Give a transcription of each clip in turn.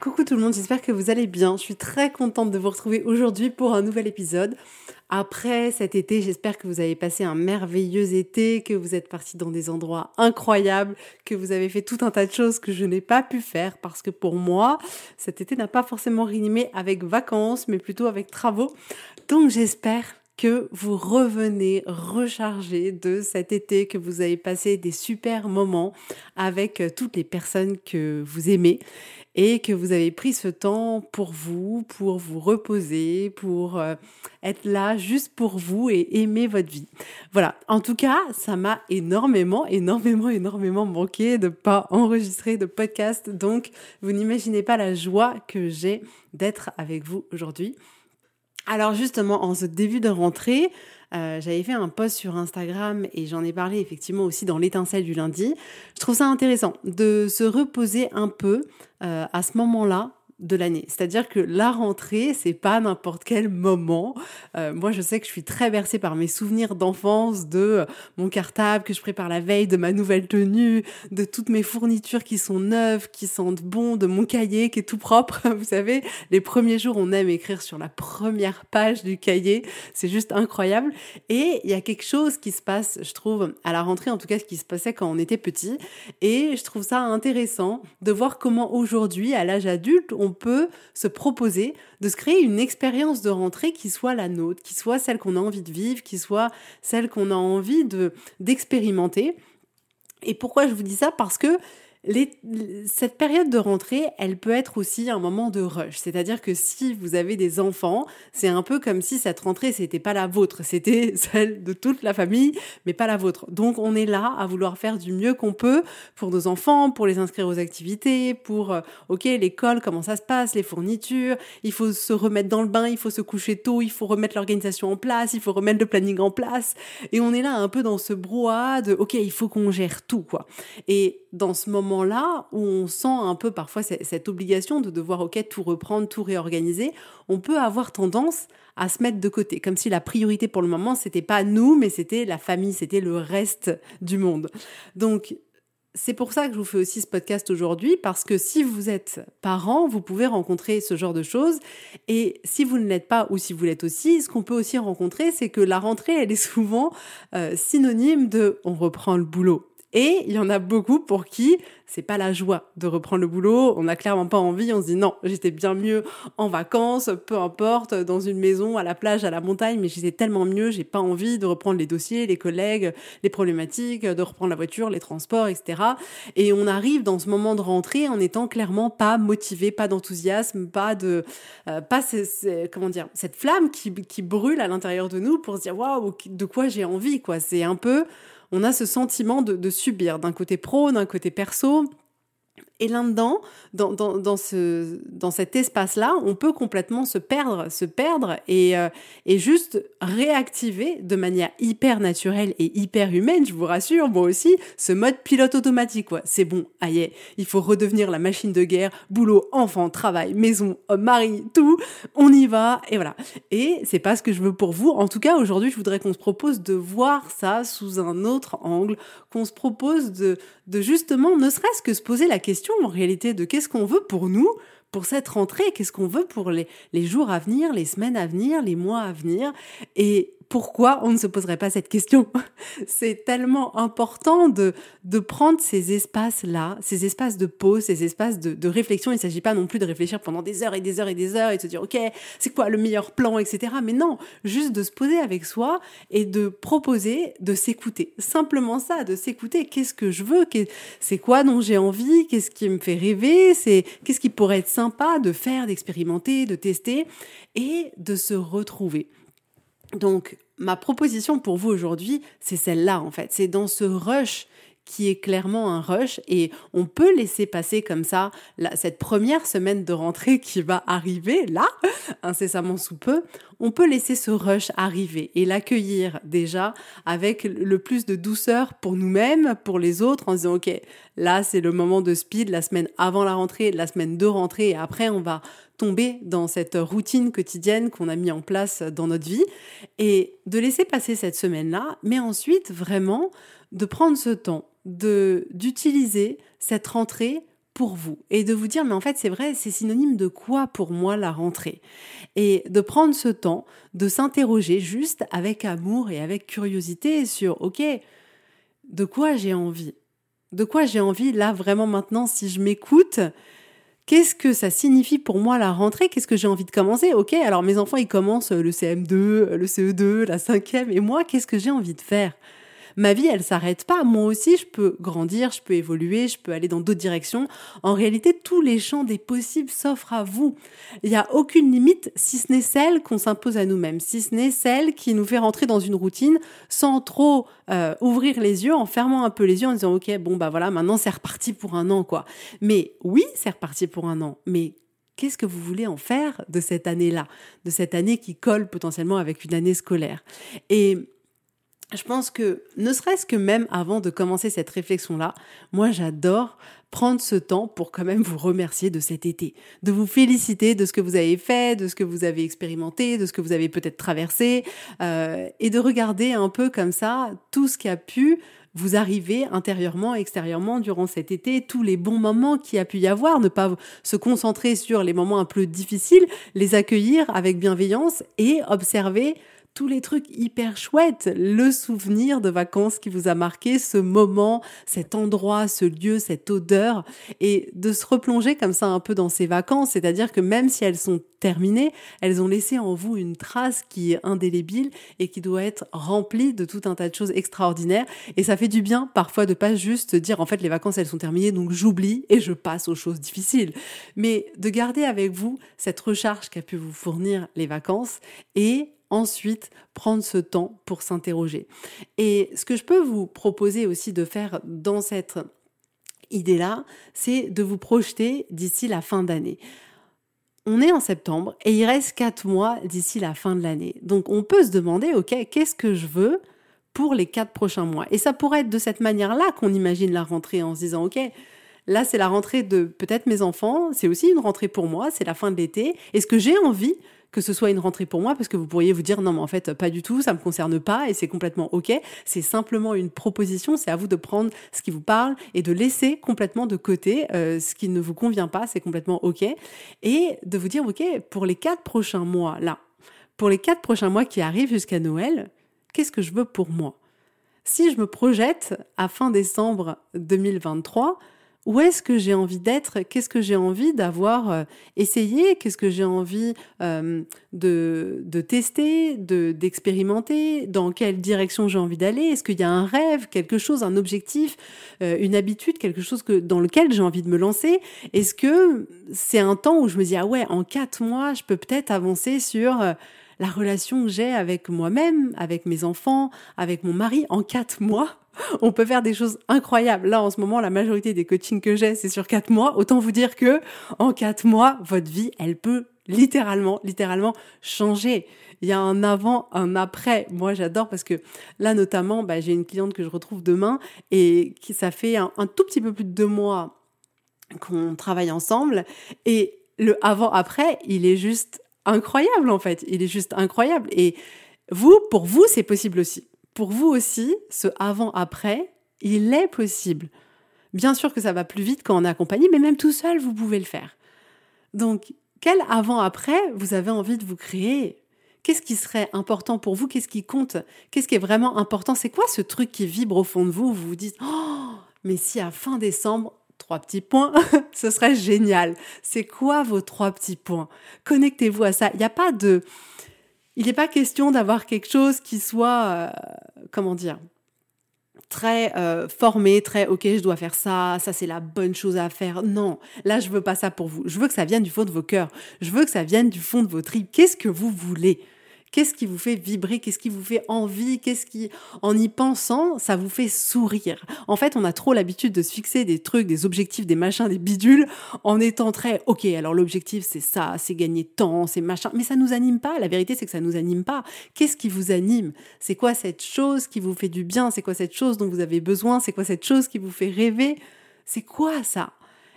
Coucou tout le monde, j'espère que vous allez bien. Je suis très contente de vous retrouver aujourd'hui pour un nouvel épisode. Après cet été, j'espère que vous avez passé un merveilleux été, que vous êtes partis dans des endroits incroyables, que vous avez fait tout un tas de choses que je n'ai pas pu faire parce que pour moi, cet été n'a pas forcément rimé avec vacances, mais plutôt avec travaux. Donc j'espère que vous revenez recharger de cet été, que vous avez passé des super moments avec toutes les personnes que vous aimez et que vous avez pris ce temps pour vous, pour vous reposer, pour euh, être là juste pour vous et aimer votre vie. Voilà, en tout cas, ça m'a énormément, énormément, énormément manqué de pas enregistrer de podcast. Donc, vous n'imaginez pas la joie que j'ai d'être avec vous aujourd'hui. Alors justement, en ce début de rentrée, euh, j'avais fait un post sur Instagram et j'en ai parlé effectivement aussi dans l'étincelle du lundi. Je trouve ça intéressant de se reposer un peu euh, à ce moment-là de l'année. C'est-à-dire que la rentrée, c'est pas n'importe quel moment. Euh, moi, je sais que je suis très bercée par mes souvenirs d'enfance, de euh, mon cartable que je prépare la veille, de ma nouvelle tenue, de toutes mes fournitures qui sont neuves, qui sentent bon, de mon cahier qui est tout propre. Vous savez, les premiers jours, on aime écrire sur la première page du cahier. C'est juste incroyable. Et il y a quelque chose qui se passe, je trouve, à la rentrée, en tout cas, ce qui se passait quand on était petit. Et je trouve ça intéressant de voir comment aujourd'hui, à l'âge adulte, on peut se proposer de se créer une expérience de rentrée qui soit la nôtre, qui soit celle qu'on a envie de vivre, qui soit celle qu'on a envie de d'expérimenter. Et pourquoi je vous dis ça? Parce que cette période de rentrée, elle peut être aussi un moment de rush. C'est-à-dire que si vous avez des enfants, c'est un peu comme si cette rentrée, c'était pas la vôtre, c'était celle de toute la famille, mais pas la vôtre. Donc on est là à vouloir faire du mieux qu'on peut pour nos enfants, pour les inscrire aux activités, pour, euh, ok, l'école, comment ça se passe, les fournitures, il faut se remettre dans le bain, il faut se coucher tôt, il faut remettre l'organisation en place, il faut remettre le planning en place. Et on est là un peu dans ce brouhaha de, ok, il faut qu'on gère tout, quoi. Et dans ce moment là où on sent un peu parfois cette obligation de devoir, ok, tout reprendre, tout réorganiser, on peut avoir tendance à se mettre de côté, comme si la priorité pour le moment, c'était pas nous, mais c'était la famille, c'était le reste du monde. Donc, c'est pour ça que je vous fais aussi ce podcast aujourd'hui, parce que si vous êtes parent, vous pouvez rencontrer ce genre de choses. Et si vous ne l'êtes pas ou si vous l'êtes aussi, ce qu'on peut aussi rencontrer, c'est que la rentrée, elle est souvent euh, synonyme de on reprend le boulot. Et il y en a beaucoup pour qui c'est pas la joie de reprendre le boulot. On n'a clairement pas envie. On se dit non, j'étais bien mieux en vacances, peu importe, dans une maison, à la plage, à la montagne, mais j'étais tellement mieux. J'ai pas envie de reprendre les dossiers, les collègues, les problématiques, de reprendre la voiture, les transports, etc. Et on arrive dans ce moment de rentrée en étant clairement pas motivé, pas d'enthousiasme, pas de, euh, pas comment dire, cette flamme qui, qui brûle à l'intérieur de nous pour se dire waouh, de quoi j'ai envie, quoi. C'est un peu on a ce sentiment de, subir d'un côté pro, d'un côté perso. Et là-dedans, dans, dans, ce, dans cet espace-là, on peut complètement se perdre, se perdre et, euh, et juste réactiver de manière hyper naturelle et hyper humaine, je vous rassure, moi aussi, ce mode pilote automatique. C'est bon, aïe, il faut redevenir la machine de guerre, boulot, enfant, travail, maison, mari, tout, on y va, et voilà. Et c'est pas ce que je veux pour vous. En tout cas, aujourd'hui, je voudrais qu'on se propose de voir ça sous un autre angle, qu'on se propose de, de justement, ne serait-ce que se poser la question en réalité de qu'est-ce qu'on veut pour nous, pour cette rentrée, qu'est-ce qu'on veut pour les, les jours à venir, les semaines à venir, les mois à venir, et pourquoi on ne se poserait pas cette question C'est tellement important de, de prendre ces espaces-là, ces espaces de pause, ces espaces de, réflexion. Il ne s'agit pas non plus de réfléchir pendant des heures et des heures et des heures et de se dire, OK, c'est quoi le meilleur plan, etc. Mais non, juste de se poser avec soi et de proposer de s'écouter. Simplement ça, de s'écouter. Qu'est-ce que je veux? C'est quoi dont j'ai envie? Qu'est-ce qui me fait rêver? C'est Qu'est-ce qui pourrait être sympa de faire, d'expérimenter, de tester et de se retrouver donc, ma proposition pour vous aujourd'hui, c'est celle-là en fait. C'est dans ce rush qui est clairement un rush et on peut laisser passer comme ça cette première semaine de rentrée qui va arriver là, incessamment sous peu, on peut laisser ce rush arriver et l'accueillir déjà avec le plus de douceur pour nous-mêmes, pour les autres, en disant, OK, là c'est le moment de speed, la semaine avant la rentrée, la semaine de rentrée, et après on va dans cette routine quotidienne qu'on a mis en place dans notre vie et de laisser passer cette semaine-là, mais ensuite vraiment de prendre ce temps de d'utiliser cette rentrée pour vous et de vous dire mais en fait c'est vrai c'est synonyme de quoi pour moi la rentrée? Et de prendre ce temps de s'interroger juste avec amour et avec curiosité sur ok de quoi j'ai envie? De quoi j'ai envie là vraiment maintenant si je m'écoute? Qu'est-ce que ça signifie pour moi la rentrée? Qu'est-ce que j'ai envie de commencer? Ok, alors mes enfants, ils commencent le CM2, le CE2, la cinquième, et moi, qu'est-ce que j'ai envie de faire? Ma vie, elle s'arrête pas. Moi aussi, je peux grandir, je peux évoluer, je peux aller dans d'autres directions. En réalité, tous les champs des possibles s'offrent à vous. Il n'y a aucune limite, si ce n'est celle qu'on s'impose à nous-mêmes, si ce n'est celle qui nous fait rentrer dans une routine sans trop euh, ouvrir les yeux, en fermant un peu les yeux, en disant, OK, bon, bah voilà, maintenant c'est reparti pour un an, quoi. Mais oui, c'est reparti pour un an. Mais qu'est-ce que vous voulez en faire de cette année-là, de cette année qui colle potentiellement avec une année scolaire? Et je pense que, ne serait-ce que même avant de commencer cette réflexion-là, moi j'adore prendre ce temps pour quand même vous remercier de cet été, de vous féliciter de ce que vous avez fait, de ce que vous avez expérimenté, de ce que vous avez peut-être traversé, euh, et de regarder un peu comme ça tout ce qui a pu vous arriver intérieurement, extérieurement durant cet été, tous les bons moments qu'il a pu y avoir, ne pas se concentrer sur les moments un peu difficiles, les accueillir avec bienveillance et observer tous les trucs hyper chouettes, le souvenir de vacances qui vous a marqué, ce moment, cet endroit, ce lieu, cette odeur, et de se replonger comme ça un peu dans ces vacances, c'est-à-dire que même si elles sont terminées, elles ont laissé en vous une trace qui est indélébile et qui doit être remplie de tout un tas de choses extraordinaires, et ça fait du bien parfois de pas juste dire en fait les vacances elles sont terminées donc j'oublie et je passe aux choses difficiles, mais de garder avec vous cette recharge qu'a pu vous fournir les vacances et ensuite prendre ce temps pour s'interroger. Et ce que je peux vous proposer aussi de faire dans cette idée-là, c'est de vous projeter d'ici la fin d'année. On est en septembre et il reste quatre mois d'ici la fin de l'année. Donc on peut se demander, OK, qu'est-ce que je veux pour les quatre prochains mois? Et ça pourrait être de cette manière-là qu'on imagine la rentrée en se disant, OK, là c'est la rentrée de peut-être mes enfants, c'est aussi une rentrée pour moi, c'est la fin de l'été. Est-ce que j'ai envie que ce soit une rentrée pour moi, parce que vous pourriez vous dire non, mais en fait, pas du tout, ça me concerne pas et c'est complètement ok. C'est simplement une proposition, c'est à vous de prendre ce qui vous parle et de laisser complètement de côté euh, ce qui ne vous convient pas, c'est complètement ok. Et de vous dire ok, pour les quatre prochains mois, là, pour les quatre prochains mois qui arrivent jusqu'à Noël, qu'est-ce que je veux pour moi? Si je me projette à fin décembre 2023, où est-ce que j'ai envie d'être, qu'est-ce que j'ai envie d'avoir euh, essayé, qu'est-ce que j'ai envie euh, de, de, tester, de, d'expérimenter, dans quelle direction j'ai envie d'aller, est-ce qu'il y a un rêve, quelque chose, un objectif, euh, une habitude, quelque chose que, dans lequel j'ai envie de me lancer, est-ce que c'est un temps où je me dis, ah ouais, en quatre mois, je peux peut-être avancer sur la relation que j'ai avec moi-même, avec mes enfants, avec mon mari, en quatre mois? on peut faire des choses incroyables. Là, en ce moment, la majorité des coachings que j'ai, c'est sur quatre mois. Autant vous dire que en quatre mois, votre vie, elle peut littéralement, littéralement changer. Il y a un avant, un après. Moi, j'adore parce que là, notamment, bah, j'ai une cliente que je retrouve demain et qui, ça fait un, un tout petit peu plus de deux mois qu'on travaille ensemble. Et le avant-après, il est juste incroyable, en fait. Il est juste incroyable. Et vous, pour vous, c'est possible aussi pour vous aussi, ce avant-après, il est possible. Bien sûr que ça va plus vite quand on est accompagné, mais même tout seul, vous pouvez le faire. Donc, quel avant-après vous avez envie de vous créer? Qu'est-ce qui serait important pour vous? Qu'est-ce qui compte? Qu'est-ce qui est vraiment important? C'est quoi ce truc qui vibre au fond de vous? Vous vous dites, oh, mais si à fin décembre, trois petits points, ce serait génial. C'est quoi vos trois petits points? Connectez-vous à ça. Il n'y a pas de... Il n'est pas question d'avoir quelque chose qui soit, euh, comment dire, très euh, formé, très ok, je dois faire ça, ça c'est la bonne chose à faire. Non, là je veux pas ça pour vous. Je veux que ça vienne du fond de vos cœurs. Je veux que ça vienne du fond de vos tripes. Qu'est-ce que vous voulez? Qu'est-ce qui vous fait vibrer? Qu'est-ce qui vous fait envie? Qu'est-ce qui, en y pensant, ça vous fait sourire? En fait, on a trop l'habitude de se fixer des trucs, des objectifs, des machins, des bidules, en étant très, ok, alors l'objectif c'est ça, c'est gagner temps, c'est machin, mais ça nous anime pas. La vérité c'est que ça nous anime pas. Qu'est-ce qui vous anime? C'est quoi cette chose qui vous fait du bien? C'est quoi cette chose dont vous avez besoin? C'est quoi cette chose qui vous fait rêver? C'est quoi ça?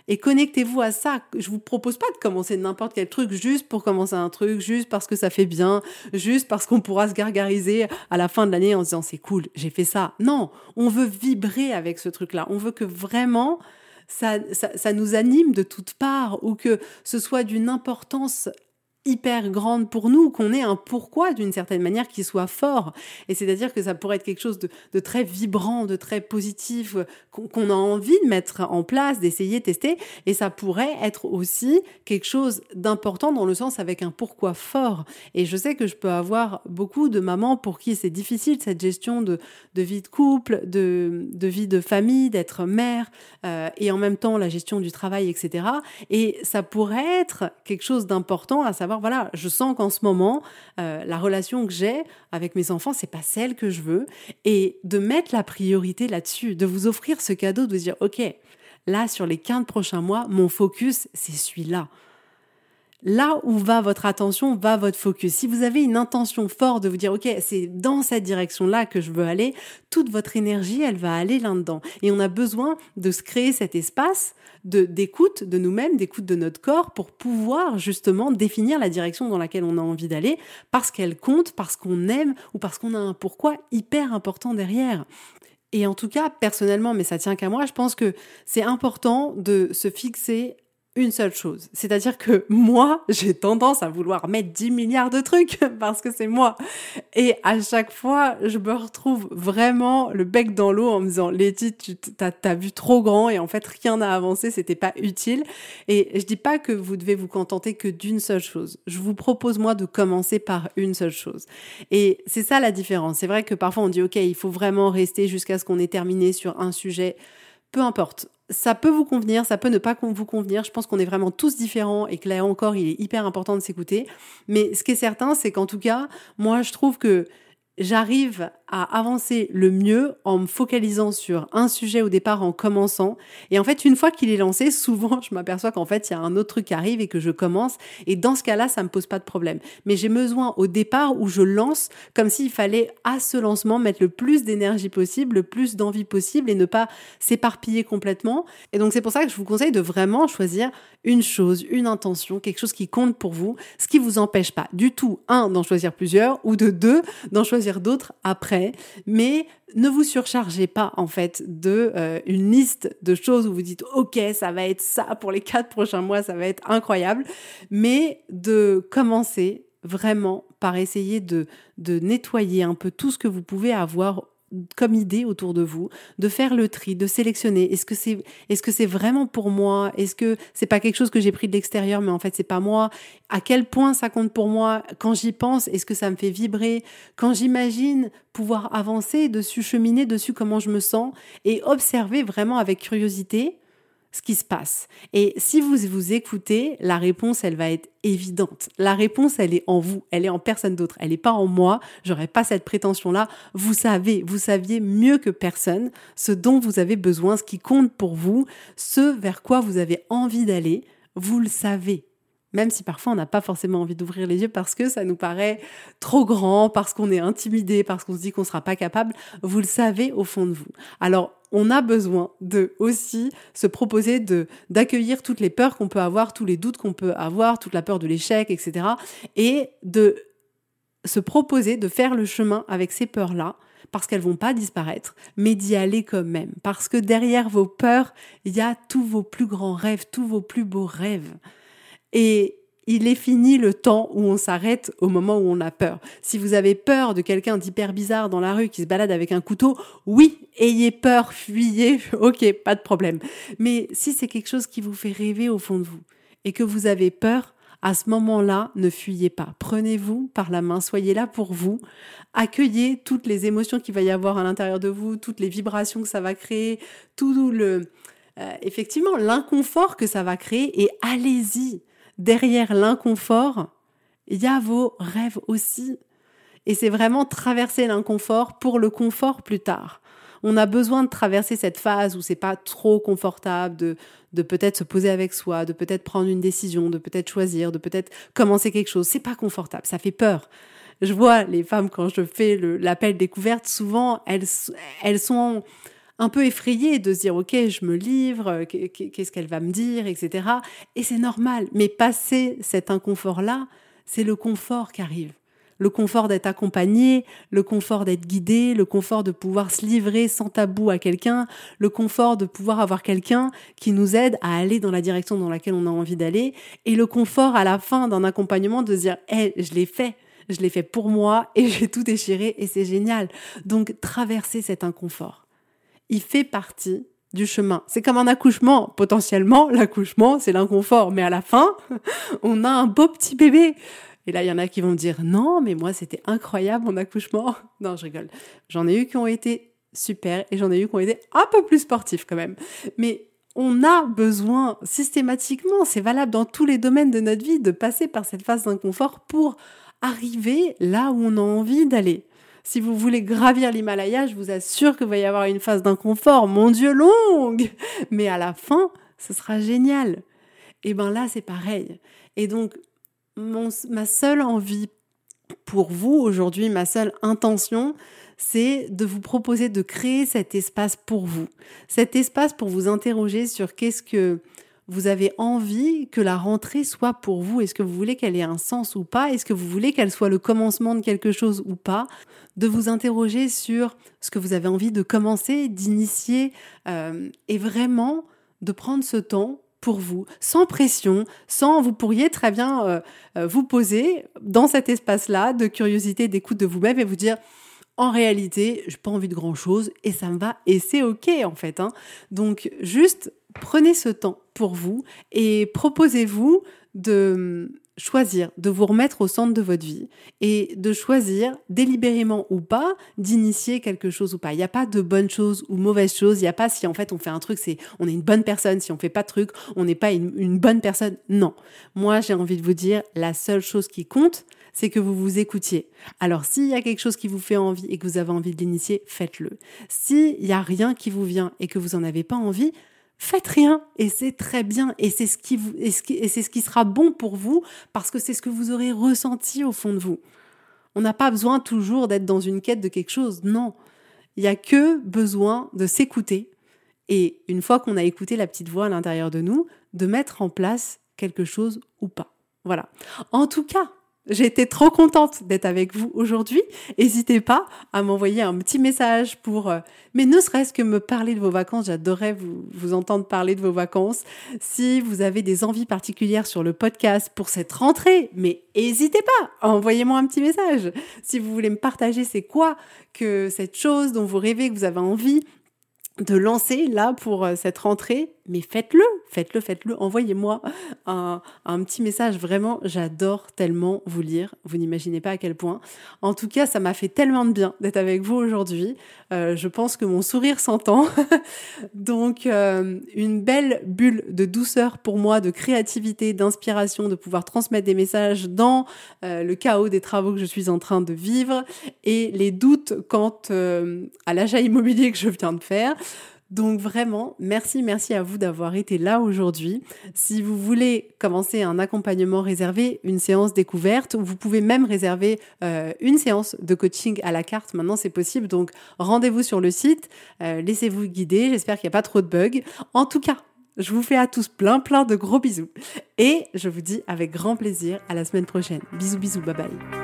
Et connectez-vous à ça. Je vous propose pas de commencer n'importe quel truc juste pour commencer un truc, juste parce que ça fait bien, juste parce qu'on pourra se gargariser à la fin de l'année en se disant c'est cool, j'ai fait ça. Non, on veut vibrer avec ce truc-là. On veut que vraiment ça, ça, ça nous anime de toutes parts ou que ce soit d'une importance hyper grande pour nous, qu'on ait un pourquoi d'une certaine manière qui soit fort. Et c'est-à-dire que ça pourrait être quelque chose de, très vibrant, de très positif, qu'on a envie de mettre en place, d'essayer, tester. Et ça pourrait être aussi quelque chose d'important dans le sens avec un pourquoi fort. Et je sais que je peux avoir beaucoup de mamans pour qui c'est difficile cette gestion de, vie de couple, de, de vie de famille, d'être mère, euh, et en même temps la gestion du travail, etc. Et ça pourrait être quelque chose d'important à savoir voilà, je sens qu'en ce moment, euh, la relation que j'ai avec mes enfants, c'est pas celle que je veux. Et de mettre la priorité là-dessus, de vous offrir ce cadeau, de vous dire, OK, là, sur les 15 prochains mois, mon focus, c'est celui-là. Là où va votre attention, va votre focus. Si vous avez une intention forte de vous dire, OK, c'est dans cette direction-là que je veux aller, toute votre énergie, elle va aller là-dedans. Et on a besoin de se créer cet espace de, d'écoute de nous-mêmes, d'écoute de notre corps pour pouvoir justement définir la direction dans laquelle on a envie d'aller parce qu'elle compte, parce qu'on aime ou parce qu'on a un pourquoi hyper important derrière. Et en tout cas, personnellement, mais ça tient qu'à moi, je pense que c'est important de se fixer une seule chose. C'est-à-dire que moi, j'ai tendance à vouloir mettre 10 milliards de trucs parce que c'est moi. Et à chaque fois, je me retrouve vraiment le bec dans l'eau en me disant, Letty, tu t'as, as vu trop grand et en fait, rien n'a avancé, c'était pas utile. Et je dis pas que vous devez vous contenter que d'une seule chose. Je vous propose, moi, de commencer par une seule chose. Et c'est ça la différence. C'est vrai que parfois on dit, OK, il faut vraiment rester jusqu'à ce qu'on ait terminé sur un sujet. Peu importe ça peut vous convenir, ça peut ne pas vous convenir. Je pense qu'on est vraiment tous différents et que là encore, il est hyper important de s'écouter. Mais ce qui est certain, c'est qu'en tout cas, moi, je trouve que j'arrive à avancer le mieux en me focalisant sur un sujet au départ en commençant. Et en fait, une fois qu'il est lancé, souvent, je m'aperçois qu'en fait, il y a un autre truc qui arrive et que je commence. Et dans ce cas-là, ça me pose pas de problème. Mais j'ai besoin au départ où je lance comme s'il fallait à ce lancement mettre le plus d'énergie possible, le plus d'envie possible et ne pas s'éparpiller complètement. Et donc, c'est pour ça que je vous conseille de vraiment choisir une chose, une intention, quelque chose qui compte pour vous, ce qui vous empêche pas du tout, un, d'en choisir plusieurs ou de deux, d'en choisir d'autres après. Mais ne vous surchargez pas en fait de euh, une liste de choses où vous dites ok ça va être ça pour les quatre prochains mois, ça va être incroyable, mais de commencer vraiment par essayer de, de nettoyer un peu tout ce que vous pouvez avoir comme idée autour de vous, de faire le tri, de sélectionner. Est-ce que c'est est-ce que c'est vraiment pour moi? Est-ce que c'est pas quelque chose que j'ai pris de l'extérieur mais en fait c'est pas moi? À quel point ça compte pour moi? Quand j'y pense, est-ce que ça me fait vibrer? Quand j'imagine pouvoir avancer dessus, cheminer dessus comment je me sens? Et observer vraiment avec curiosité ce qui se passe. Et si vous vous écoutez, la réponse, elle va être évidente. La réponse, elle est en vous, elle est en personne d'autre, elle n'est pas en moi. J'aurais pas cette prétention-là. Vous savez, vous saviez mieux que personne ce dont vous avez besoin, ce qui compte pour vous, ce vers quoi vous avez envie d'aller. Vous le savez même si parfois on n'a pas forcément envie d'ouvrir les yeux parce que ça nous paraît trop grand, parce qu'on est intimidé, parce qu'on se dit qu'on ne sera pas capable, vous le savez au fond de vous. Alors, on a besoin de aussi se proposer de d'accueillir toutes les peurs qu'on peut avoir, tous les doutes qu'on peut avoir, toute la peur de l'échec, etc. Et de se proposer de faire le chemin avec ces peurs-là, parce qu'elles vont pas disparaître, mais d'y aller quand même. Parce que derrière vos peurs, il y a tous vos plus grands rêves, tous vos plus beaux rêves. Et il est fini le temps où on s'arrête au moment où on a peur. Si vous avez peur de quelqu'un d'hyper bizarre dans la rue qui se balade avec un couteau, oui, ayez peur, fuyez, ok, pas de problème. Mais si c'est quelque chose qui vous fait rêver au fond de vous et que vous avez peur, à ce moment-là, ne fuyez pas. Prenez-vous par la main, soyez là pour vous. Accueillez toutes les émotions qu'il va y avoir à l'intérieur de vous, toutes les vibrations que ça va créer, tout le, euh, effectivement, l'inconfort que ça va créer et allez-y derrière l'inconfort, il y a vos rêves aussi. Et c'est vraiment traverser l'inconfort pour le confort plus tard. On a besoin de traverser cette phase où c'est pas trop confortable de, de peut-être se poser avec soi, de peut-être prendre une décision, de peut-être choisir, de peut-être commencer quelque chose. C'est pas confortable, ça fait peur. Je vois les femmes quand je fais l'appel découverte, souvent elles, elles sont un peu effrayée de se dire ok je me livre euh, qu'est-ce qu'elle va me dire etc et c'est normal. Mais passer cet inconfort là c'est le confort qui arrive. Le confort d'être accompagné, le confort d'être guidé, le confort de pouvoir se livrer sans tabou à quelqu'un, le confort de pouvoir avoir quelqu'un qui nous aide à aller dans la direction dans laquelle on a envie d'aller, et le confort à la fin d'un accompagnement de se dire, hé, je l'ai fait, je l'ai fait pour moi et j'ai tout déchiré et c'est génial. Donc traverser cet inconfort il fait partie du chemin. C'est comme un accouchement. Potentiellement, l'accouchement, c'est l'inconfort. Mais à la fin, on a un beau petit bébé. Et là, il y en a qui vont me dire, non, mais moi, c'était incroyable, mon accouchement. Non, je rigole. J'en ai eu qui ont été super et j'en ai eu qui ont été un peu plus sportifs quand même. Mais on a besoin systématiquement, c'est valable dans tous les domaines de notre vie, de passer par cette phase d'inconfort pour arriver là où on a envie d'aller. Si vous voulez gravir l'Himalaya, je vous assure qu'il va y avoir une phase d'inconfort, mon Dieu, longue. Mais à la fin, ce sera génial. Et ben là, c'est pareil. Et donc, ma seule envie pour vous aujourd'hui, ma seule intention, c'est de vous proposer de créer cet espace pour vous. Cet espace pour vous interroger sur qu'est-ce que vous avez envie que la rentrée soit pour vous? Est-ce que vous voulez qu'elle ait un sens ou pas? Est-ce que vous voulez qu'elle soit le commencement de quelque chose ou pas? De vous interroger sur ce que vous avez envie de commencer, d'initier, euh, et vraiment de prendre ce temps pour vous, sans pression, sans vous pourriez très bien euh, euh, vous poser dans cet espace-là de curiosité, d'écoute de vous-même et vous dire en réalité, j'ai pas envie de grand chose et ça me va et c'est ok en fait. Hein. Donc juste prenez ce temps pour vous et proposez-vous de choisir, de vous remettre au centre de votre vie et de choisir délibérément ou pas d'initier quelque chose ou pas. Il n'y a pas de bonne chose ou mauvaise chose. Il n'y a pas si en fait on fait un truc, c'est on est une bonne personne. Si on fait pas de truc, on n'est pas une, une bonne personne. Non. Moi, j'ai envie de vous dire, la seule chose qui compte, c'est que vous vous écoutiez. Alors s'il y a quelque chose qui vous fait envie et que vous avez envie de l'initier, faites-le. S'il y a rien qui vous vient et que vous en avez pas envie, faites rien et c'est très bien et c'est ce qui c'est ce qui sera bon pour vous parce que c'est ce que vous aurez ressenti au fond de vous. On n'a pas besoin toujours d'être dans une quête de quelque chose, non. Il y a que besoin de s'écouter et une fois qu'on a écouté la petite voix à l'intérieur de nous, de mettre en place quelque chose ou pas. Voilà. En tout cas, j'ai été trop contente d'être avec vous aujourd'hui. N'hésitez pas à m'envoyer un petit message pour, euh, mais ne serait-ce que me parler de vos vacances. J'adorerais vous, vous entendre parler de vos vacances. Si vous avez des envies particulières sur le podcast pour cette rentrée, mais n'hésitez pas, envoyez-moi un petit message. Si vous voulez me partager c'est quoi que cette chose dont vous rêvez, que vous avez envie de lancer là pour euh, cette rentrée, mais faites-le, faites-le, faites-le. Envoyez-moi un, petit message. Vraiment, j'adore tellement vous lire. Vous n'imaginez pas à quel point. En tout cas, ça m'a fait tellement de bien d'être avec vous aujourd'hui. Euh, je pense que mon sourire s'entend. Donc, euh, une belle bulle de douceur pour moi, de créativité, d'inspiration, de pouvoir transmettre des messages dans euh, le chaos des travaux que je suis en train de vivre et les doutes quant à l'achat immobilier que je viens de faire. Donc vraiment, merci, merci à vous d'avoir été là aujourd'hui. Si vous voulez commencer un accompagnement réservé, une séance découverte, vous pouvez même réserver euh, une séance de coaching à la carte. Maintenant, c'est possible. Donc rendez-vous sur le site, euh, laissez-vous guider. J'espère qu'il n'y a pas trop de bugs. En tout cas, je vous fais à tous plein plein de gros bisous. Et je vous dis avec grand plaisir à la semaine prochaine. Bisous bisous, bye bye.